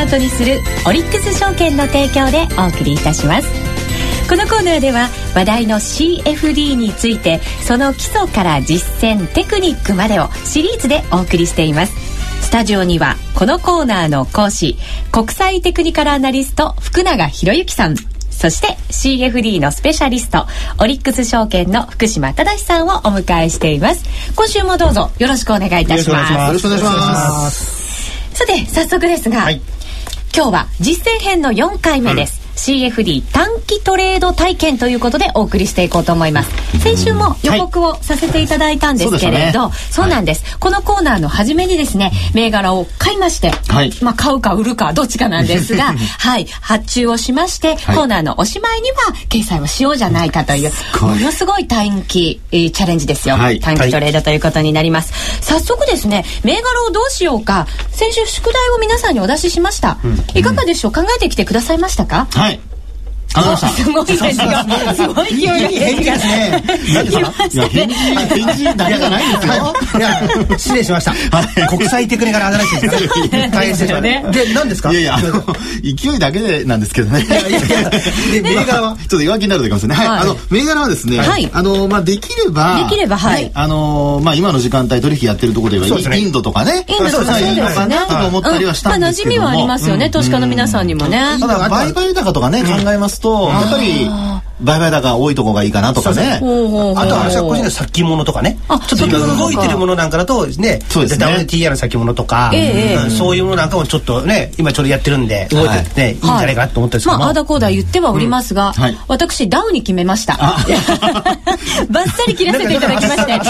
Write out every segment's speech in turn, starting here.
ネットトレートにするオリックス証券の提供でお送りいたします。このコーナーでは話題の CFD についてその基礎から実践テクニックまでをシリーズでお送りしています。スタジオにはこのコーナーの講師国際テクニカルアナリスト福永博之さん。そして CFD のスペシャリストオリックス証券の福島正さんをお迎えしています。今週もどうぞよろしくお願いいたします。よろしくお願いします。さて早速ですが、はい、今日は実践編の4回目です、CFD 短期トレード体験ということでお送りしていこうと思います。先週も予告をさせていただいたんですけれど、はい、そう、ね,、なんです、はい、このコーナーの初めにですね銘柄を買いまして、はい、まあ買うか売るかどっちかなんですが はい。発注をしまして、コーナーのおしまいには掲載をしようじゃないかというものすごい短期、えー、チャレンジですよ、短期トレードということになります、早速ですね銘柄をどうしようか。先週宿題を皆さんにお出ししました、うん、いかがでしょう？考えてきてくださいましたか、はいあすごいですよ。すごい勢いが返事ですね。何ですかいや、返事、返事だけじゃないんですよ。いや、失礼しました。国際テクニカルアナリシスです大変失礼しました。で、何ですか？いやいや、勢いだけでなんですけどね。いやいやで、銘柄は？ちょっと弱気になるといけませんね。はい。あの、銘柄はですね、はい。あの、まあ、できれば、できれば、はい。あの、まあ、今の時間帯取引やってるところで言えば、インドとかね、インドとかいいのかなと思ったりはしたんですけども。まあ、馴染みはありますよね、投資家の皆さんにもね。ただ、売買高とかね、考えますと、やっぱり、売買高多いとこがいいかなとかね。あと私は個人で先金物とかね。ちょっと動いてるものなんかだとね、そうですね。WTR の先物とか、そういうものなんかもちょっとね、今ちょうどやってるんで、動いててね、い。いんじゃないかなと思ったんですけど。まあ、あだこうだ言ってはおりますが、私、ダウに決めました。バッサリ切らせていただきまして、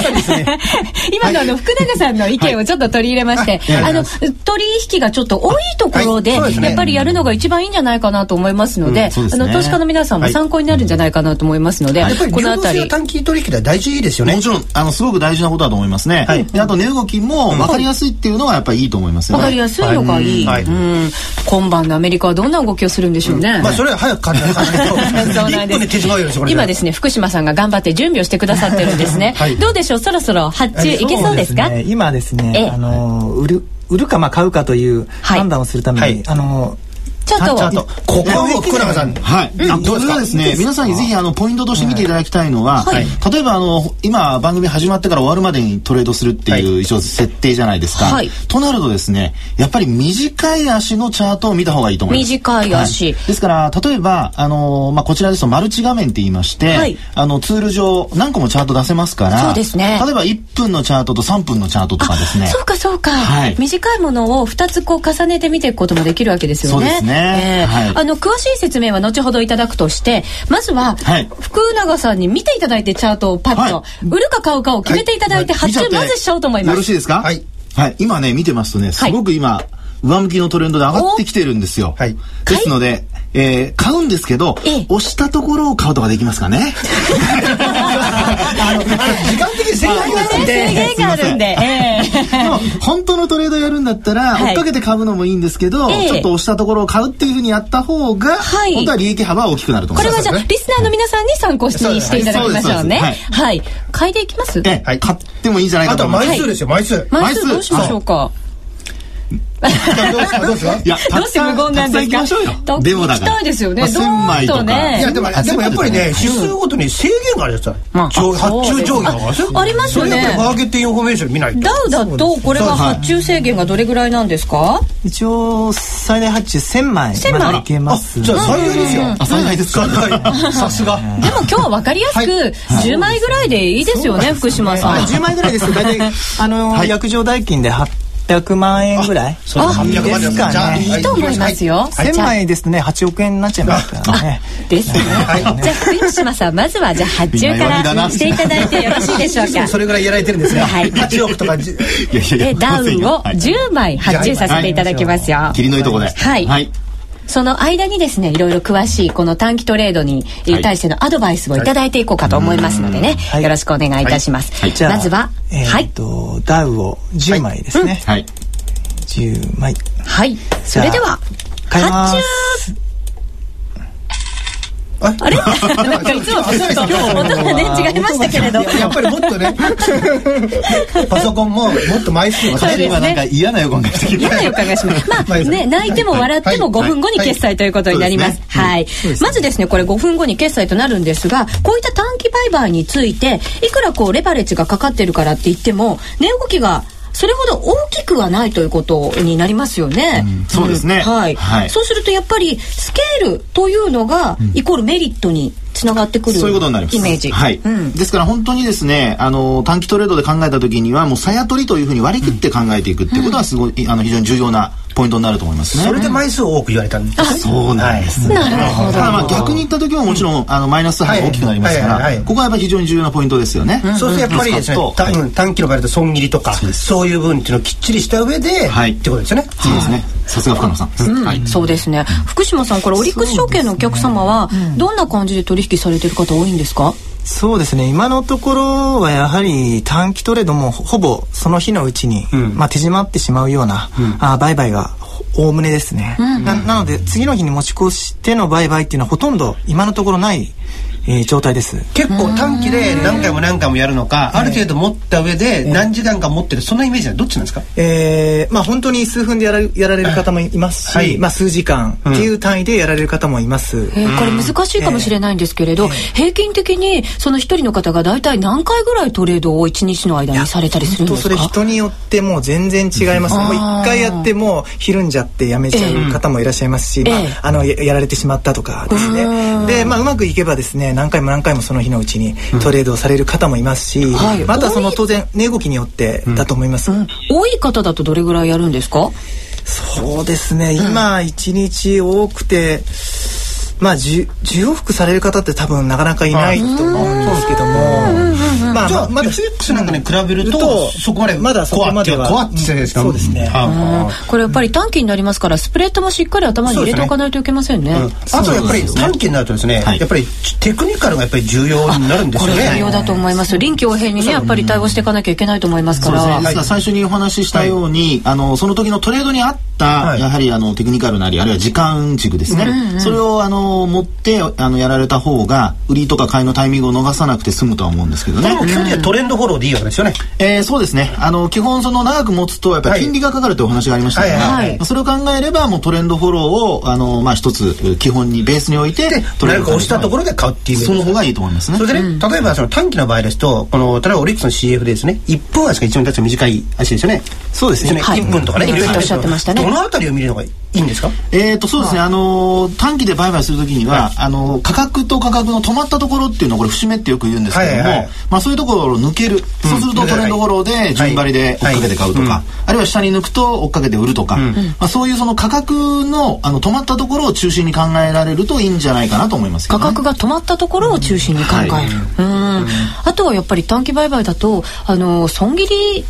今のあの、福永さんの意見をちょっと取り入れまして、あの、取引がちょっと多いところで、やっぱりやるのが一番いいんじゃないかなと思いますので、あの、投資家の皆さんも参考になるんじゃないかなと思いますので、はい、このあたり。短期取引では大事ですよね。もちろんあのすごく大事なことだと思います。ね、はい、であと値動きも分かりやすいっていうのがやっぱりいいと思いますよね。分かりやすいのがいい、はい、うん。今晩のアメリカはどんな動きをするんでしょうね、うん、まあそれは早く考えないと。そうなんです。今ですね福島さんが頑張って準備をしてくださってるんですね、はい、どうでしょう？そろそろ発注いけそうですか、ね、今ですねあの売る売るかまあ買うかという判断をするために、あのちょっと。ここを福永さんはい、うん、これはですね皆さんにぜひあのポイントとして見ていただきたいのは、はい、例えばあの今番組始まってから終わるまでにトレードするっていう一応設定じゃないですか、はい、となるとですねやっぱり短い足のチャートを見た方がいいと思います。短い足、はい、ですから例えばあの、まあ、こちらですとマルチ画面って言いまして、はい、あのツール上何個もチャート出せますからそうですね。例えば1分のチャートと3分のチャートとかですね。そうかそうか、はい、短いものを2つこう重ねて見ていくこともできるわけですよね。そうですね、えー、はい。あの詳しい説明は後ほどいただくとしてまずは、はい、福永さんに見ていただいてチャートをパッと、はい、売るか買うかを決めていただいて、発注まずしちゃおうと思います。よろしいですかはい、はい、今ね見てますとねすごく今、上向きのトレンドで上がってきてるんですよ。はい、ですので、えー、買うんですけど、ええ、押したところを買うことができますかね。あの 時間的に制限があるんで、制限があるんで、本当のトレードやるんだったら、追っかけて買うのもいいんですけど、ちょっと押したところを買うっていうふうにやった方が、はい、本当は利益幅は大きくなると思います。これはじゃあリスナーの皆さんに参考にしていただきましょうね。はい、はい、買いでいきます？え、はい、買ってもいいんじゃないかと思います。あと枚数ですよ枚数。枚数。どうしましょうか？どうですかいや、どうして無言なんですか？でもだから。行きたいですよね。どーとね。いや、でも、でもやっぱりね、指数ごとに制限があるやつ発注上限がありますよね。マーケティングインフォメーション見ないと。ダウだと、これは発注制限がどれぐらいなんですか？一応、最大発注1000枚までいけます。じゃあ最大ですよ。あ、最大ですか？さすが。でも今日はわかりやすく、10枚ぐらいでいいですよね、福島さん。10枚ぐらいです。大体、あの、約定代金で800万円ぐらい？そう800万ですかね。いいと思いますよ。1000万円ですとね。8億円になっちゃいますからね。ですね。じゃあ福島さんまずはじゃあ発注からしていただいてよろしいでしょうか？それぐらいやられてるんですね。はい。8億とかでダウンを10枚発注させていただきますよ。霧のいいとこで。はいその間にですねいろいろ詳しいこの短期トレードに対してのアドバイスをいただいていこうかと思いますのでね、はい、よろしくお願いいたします、はい、まずは、えー、はい。とダウを10枚ですね、はい、10枚。はい。それでは発注あれ？なんかいつもと音がね違いましたけれど。やっぱりもっとね。パソコンももっと枚数私今なんか嫌な予感がしてき嫌な予感がします。まあ ね泣いても笑っても5分後に決済ということになります。はい。まずですねこれ5分後に決済となるんですがこういった短期売買についていくらこうレバレッジがかかってるからって言っても値動きがそれほど大きくはないということになりますよね。うん、そうですね、はい、はい。そうするとやっぱりスケールというのが、イコールメリットにつながってくるそういうことになります。イメージ、はい、うん、ですから本当にですねあの短期トレードで考えた時にはもうさや取りというふうに割り切って考えていくっていうことはすごい、あの非常に重要なポイントになると思いますね。それで枚数を多く言われたんですそうなんです、ね。なるほど。ただまあ逆に言った時ももちろん、あのマイナス範囲大きくなりますから、ここはやっぱり非常に重要なポイントですよね。そうするとやっぱりですね、短期の場合だと損切りとかそういう部分っていうのをきっちりした上で、はい、ってことですよね。そうですね。さすが深野さん。はい。そうですね。福島さんこれオリックス証券のお客様はどんな感じで取引されてる方多いんですか？そうですね。今のところはやはり短期トレードもほぼその日のうちに、うん、まあ、手締まってしまうような、うん、あ売買がおおむねですね、うん、ななので次の日に持ち越しての売買っていうのはほとんど今のところないえー、状態です。結構短期で何回も何回もやるのか、ある程度持った上で何時間か持ってるそんなイメージはどっちなんですか、えー、まあ本当に数分でやらやられる方もいますし、はい、まあ数時間っていう単位でやられる方もいます、うん、えー、これ難しいかもしれないんですけれど、えー、平均的にその一人の方が大体何回ぐらいトレードを一日の間にされたりするんですか？それ人によってもう全然違います、もう一回やってもひるんじゃってやめちゃう方もいらっしゃいますし、えー、まあ、あのやられてしまったとかですね。でまあうまくいけばですね何回も何回もその日のうちにトレードをされる方もいますし、うんはい、またその当然値動きによってだと思います、うん、多い方だとどれぐらいやるんですか？そうですね。今一日多くてまあ重往復される方って多分なかなかいないと思うんですけども。まあまだ。FX なんかに比べるとそこまでまだそこまでは。怖ってですか。そうですね。これやっぱり短期になりますからスプレッドもしっかり頭に入れておかないといけませんね。あとやっぱり短期になるとですねやっぱりテクニカルがやっぱり重要になるんですよね。重要だと思います。臨機応変にねやっぱり対応していかなきゃいけないと思いますから。最初にお話ししたようにあのその時のトレードに合ったやはりあのテクニカルなりあるいは時間軸ですね。それをあの持ってあのやられた方が売りとか買いのタイミングを逃さなくて済むとは思うんですけどね。基本的にはトレンドフォローでいいわけですよね。えー、そうですね。あの基本その長く持つとやっぱり金利がかかるというお話がありましたので、はいはい、それを考えればもうトレンドフォローをあのまあ一つ基本にベースに置いてトレンド押したところで買うっていうその方がいいと思いますね。それでね、うん、例えばその短期の場合ですとこの例えばオリックスの CF ですね、一分足が一番短い足ですよね。そうですね。一、分とかね。いろいろおっしゃってましたね。どのあたりを見るのがいい？んですか？えっ、とそうですね。あの短期で売買するときには、あの価格と価格の止まったところっていうのはこれ節目ってよく言うんですけども、はいはい、まあそういうところを抜ける、うん、そうするとトレンドフォローで順張りで追っかけて買うとか、はい。あるいは下に抜くと追っかけて売るとか、うん、まあそういうその価格のあの止まったところを中心に考えられるといいんじゃないかなと思います、ね、価格が止まったところを中心に考える。はい、うん。あとはやっぱり短期売買だとあの損切り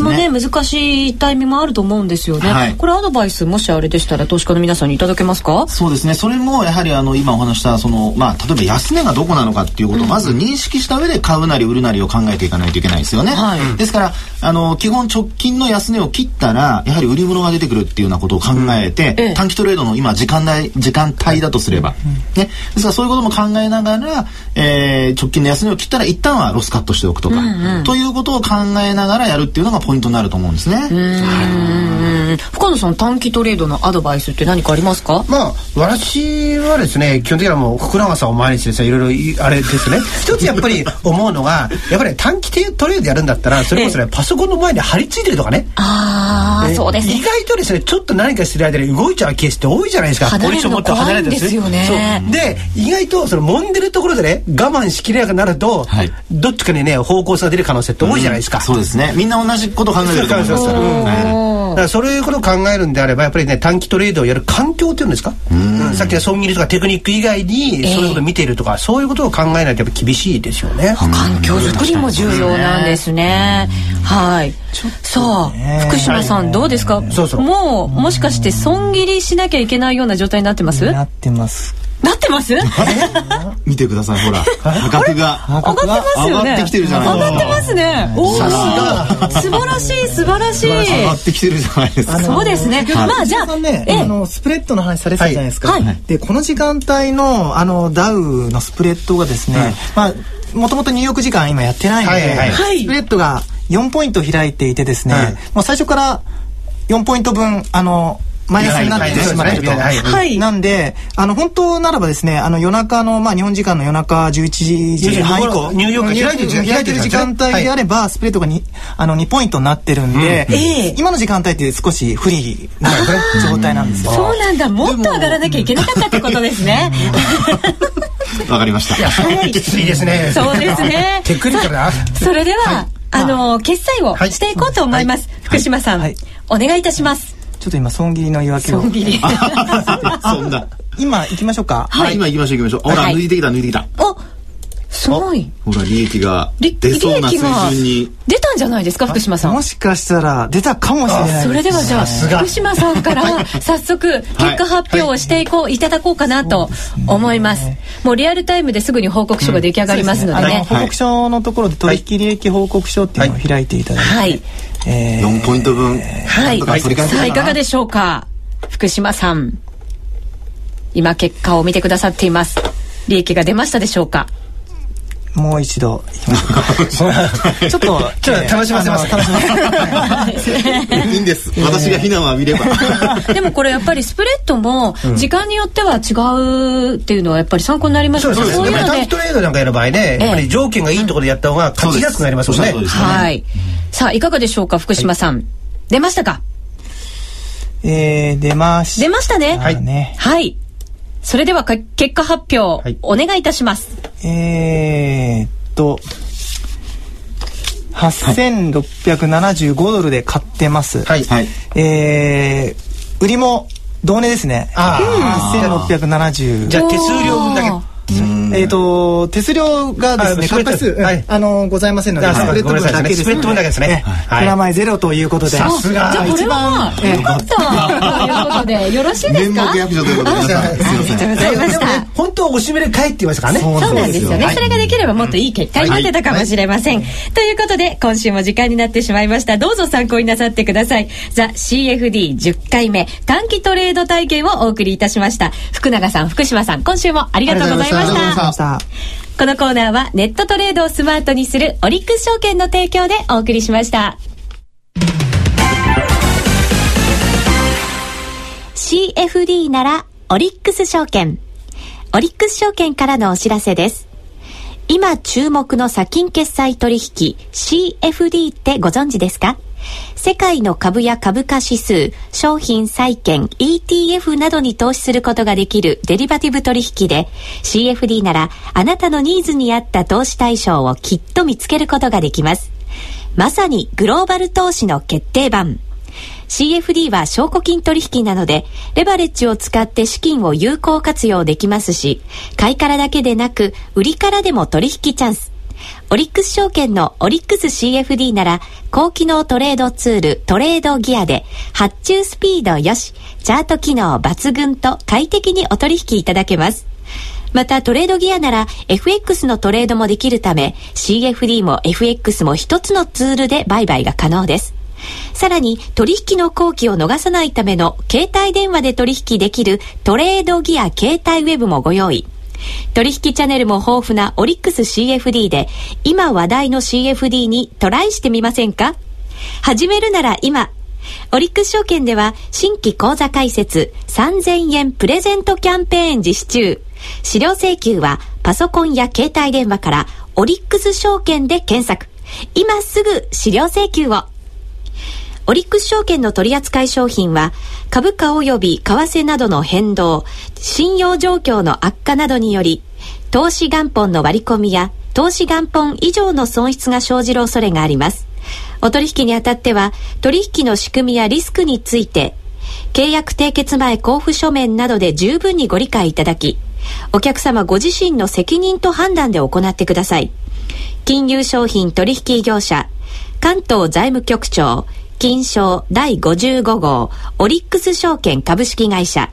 もね難しいタイミングもあると思うんですよね、はい、これアドバイスもしあれでしたら投資家の皆さんにいただけますか？そうですね。それもやはりあの今お話したそのまあ例えば安値がどこなのかっていうことをまず認識した上で買うなり売るなりを考えていかないといけないですよね、はい、ですからあの基本直近の安値を切ったらやはり売り物が出てくるっていうようなことを考えて、うん、短期トレードの今時間帯時間帯だとすれば、うん、ね。ですからそういうことも考えながら、えー、直近の安値を切ったら一旦はロスカットしておくとか、うんうん、ということを考えながらやるっていうのがポイントになると思うんですね。はい、深野さん短期トレードのアドバイスって何かありますか？まあ私はですね基本的にはもう福永さんを毎日ですねいろいろあれですね。一つやっぱり思うのがやっぱり短期トレードやるんだったらそれこそねパソコンの前に張り付いてるとかね。ああそうです、ね、意外とですねちょっと何かしてる間に動いちゃうケースって多いじゃないですか。ポジション持って離れてですよね。で意外とその揉んでるところでね我慢しきれなくなると、はい、どっちかにね方向性が出る可能性って多いじゃないですか。うん、そうですね。みんな同じこと考えてると思います。だからそういうことを考えるんであればやっぱりね短期トレードをやる環境っていうんですか、うん、さっきの損切りとかテクニック以外にそういうことを見ているとか、えー、そういうことを考えないとやっぱ厳しいですよね。環境づくりも重要なんですね。はい。さあ福島さんどうですか、そうそうもうもしかして損切りしなきゃいけないような状態になってます？なってますなってます？見てくださいほら。価格が。上がってますよね。上がってきてるじゃない上がってますね。おお素晴らしい素晴らしい。上がってきてるじゃないですか。そうですね。まあじゃあねあのスプレッドの話されてたじゃないですか。でこの時間帯のあのダウのスプレッドがですねまあもともと入浴時間今やってないので、スプレッドが4ポイント開いていてですね、もう最初から4ポイント分あのマイナスになってしまってると。はい。なんで、あの、本当ならばですね、あの、夜中の、まあ、日本時間の夜中11時半以降、ニューヨーク開いてる開いてる時間帯であれば、スプレッドがにあの2ポイントになってるんで、今の時間帯って少し不利な状態なんですそうなんだ。もっと上がらなきゃいけなかったってことですね。わかりました。いや、それきついですね。そうですね。テクニカルな。それでは、あの、決済をしていこうと思います。福島さん、お願いいたします。ちょっと今損切りの言い訳を。損切り。そんな。今行きましょうか。はい、今行きましょう行きましょう。ほら、抜いてきた抜いてきた。おすごい。ほら、利益が出そうな水準に。出たんじゃないですか、福島さん。もしかしたら出たかもしれない。それではじゃあ、福島さんから早速、結果発表をしていこう、いただこうかなと思います。もうリアルタイムですぐに報告書が出来上がりますのでね。報告書のところで取引利益報告書っていうのを開いていただいて。はい。4ポイント分。はい。さあ、いかがでしょうか？福島さん。今結果を見てくださっています。利益が出ましたでしょうか？もう一度 ちょっとちょっと楽しませます。楽しませい。い。んです。私が避難を浴びれば。でもこれやっぱりスプレッドも時間によっては違うっていうのはやっぱり参考になりますよね。そうですね。短期トレードなんかやる場合ねやっぱり条件がいいところでやった方が勝ちやすくなりますよね。はいさあいかがでしょうか福島さん出ましたか？えー、出ました出ましたねはいはいそれでは結果発表、はい、お願いいたします。えー、っと、8675ドルで買ってます。はい。はい、えー、売りも同値ですね。ああ。8670。じゃあ手数料分だけ。えっ、と手数料がですね、価数、あのございませんので、スプレッド分だけです。スプレッド分だけですね。プラマイゼロということで。さすが。じゃあこれはよかったということでよろしいですか？年目役所ということで。ありがとうございました。本当おしめで帰って言いましたからね。そうなんですよね。それができればもっといい結果になってたかもしれません。ということで今週も時間になってしまいました。どうぞ参考になさってください。ザ CFD10 回目短期トレード体験をお送りいたしました。福永さん、福島さん、今週もありがとうございました。ました。このコーナーはネットトレードをスマートにするオリックス証券の提供でお送りしました。CFD ならオリックス証券。オリックス証券からのお知らせです。今注目の先金決済取引 CFD ってご存知ですか？世界の株や株価指数、商品債券、ETF などに投資することができるデリバティブ取引で、CFD ならあなたのニーズに合った投資対象をきっと見つけることができます。まさにグローバル投資の決定版。CFD は証拠金取引なので、レバレッジを使って資金を有効活用できますし、買いからだけでなく、売りからでも取引チャンス。オリックス証券のオリックス CFD なら、高機能トレードツールトレードギアで、発注スピードよし、チャート機能抜群と快適にお取引いただけます。またトレードギアなら FX のトレードもできるため CFD も FX も一つのツールで売買が可能です。さらに取引の後期を逃さないための携帯電話で取引できるトレードギア携帯ウェブもご用意。取引チャンネルも豊富なオリックス CFD で、今話題の CFD にトライしてみませんか？始めるなら今。オリックス証券では新規口座開設3000円プレゼントキャンペーン実施中。資料請求はパソコンや携帯電話からオリックス証券で検索。今すぐ資料請求を。オリックス証券の取扱い商品は、株価及び為替などの変動、信用状況の悪化などにより、投資元本の割り込みや、投資元本以上の損失が生じる恐れがあります。お取引にあたっては、取引の仕組みやリスクについて、契約締結前交付書面などで十分にご理解いただき、お客様ご自身の責任と判断で行ってください。金融商品取引業者、関東財務局長、金賞第55号オリックス証券株式会社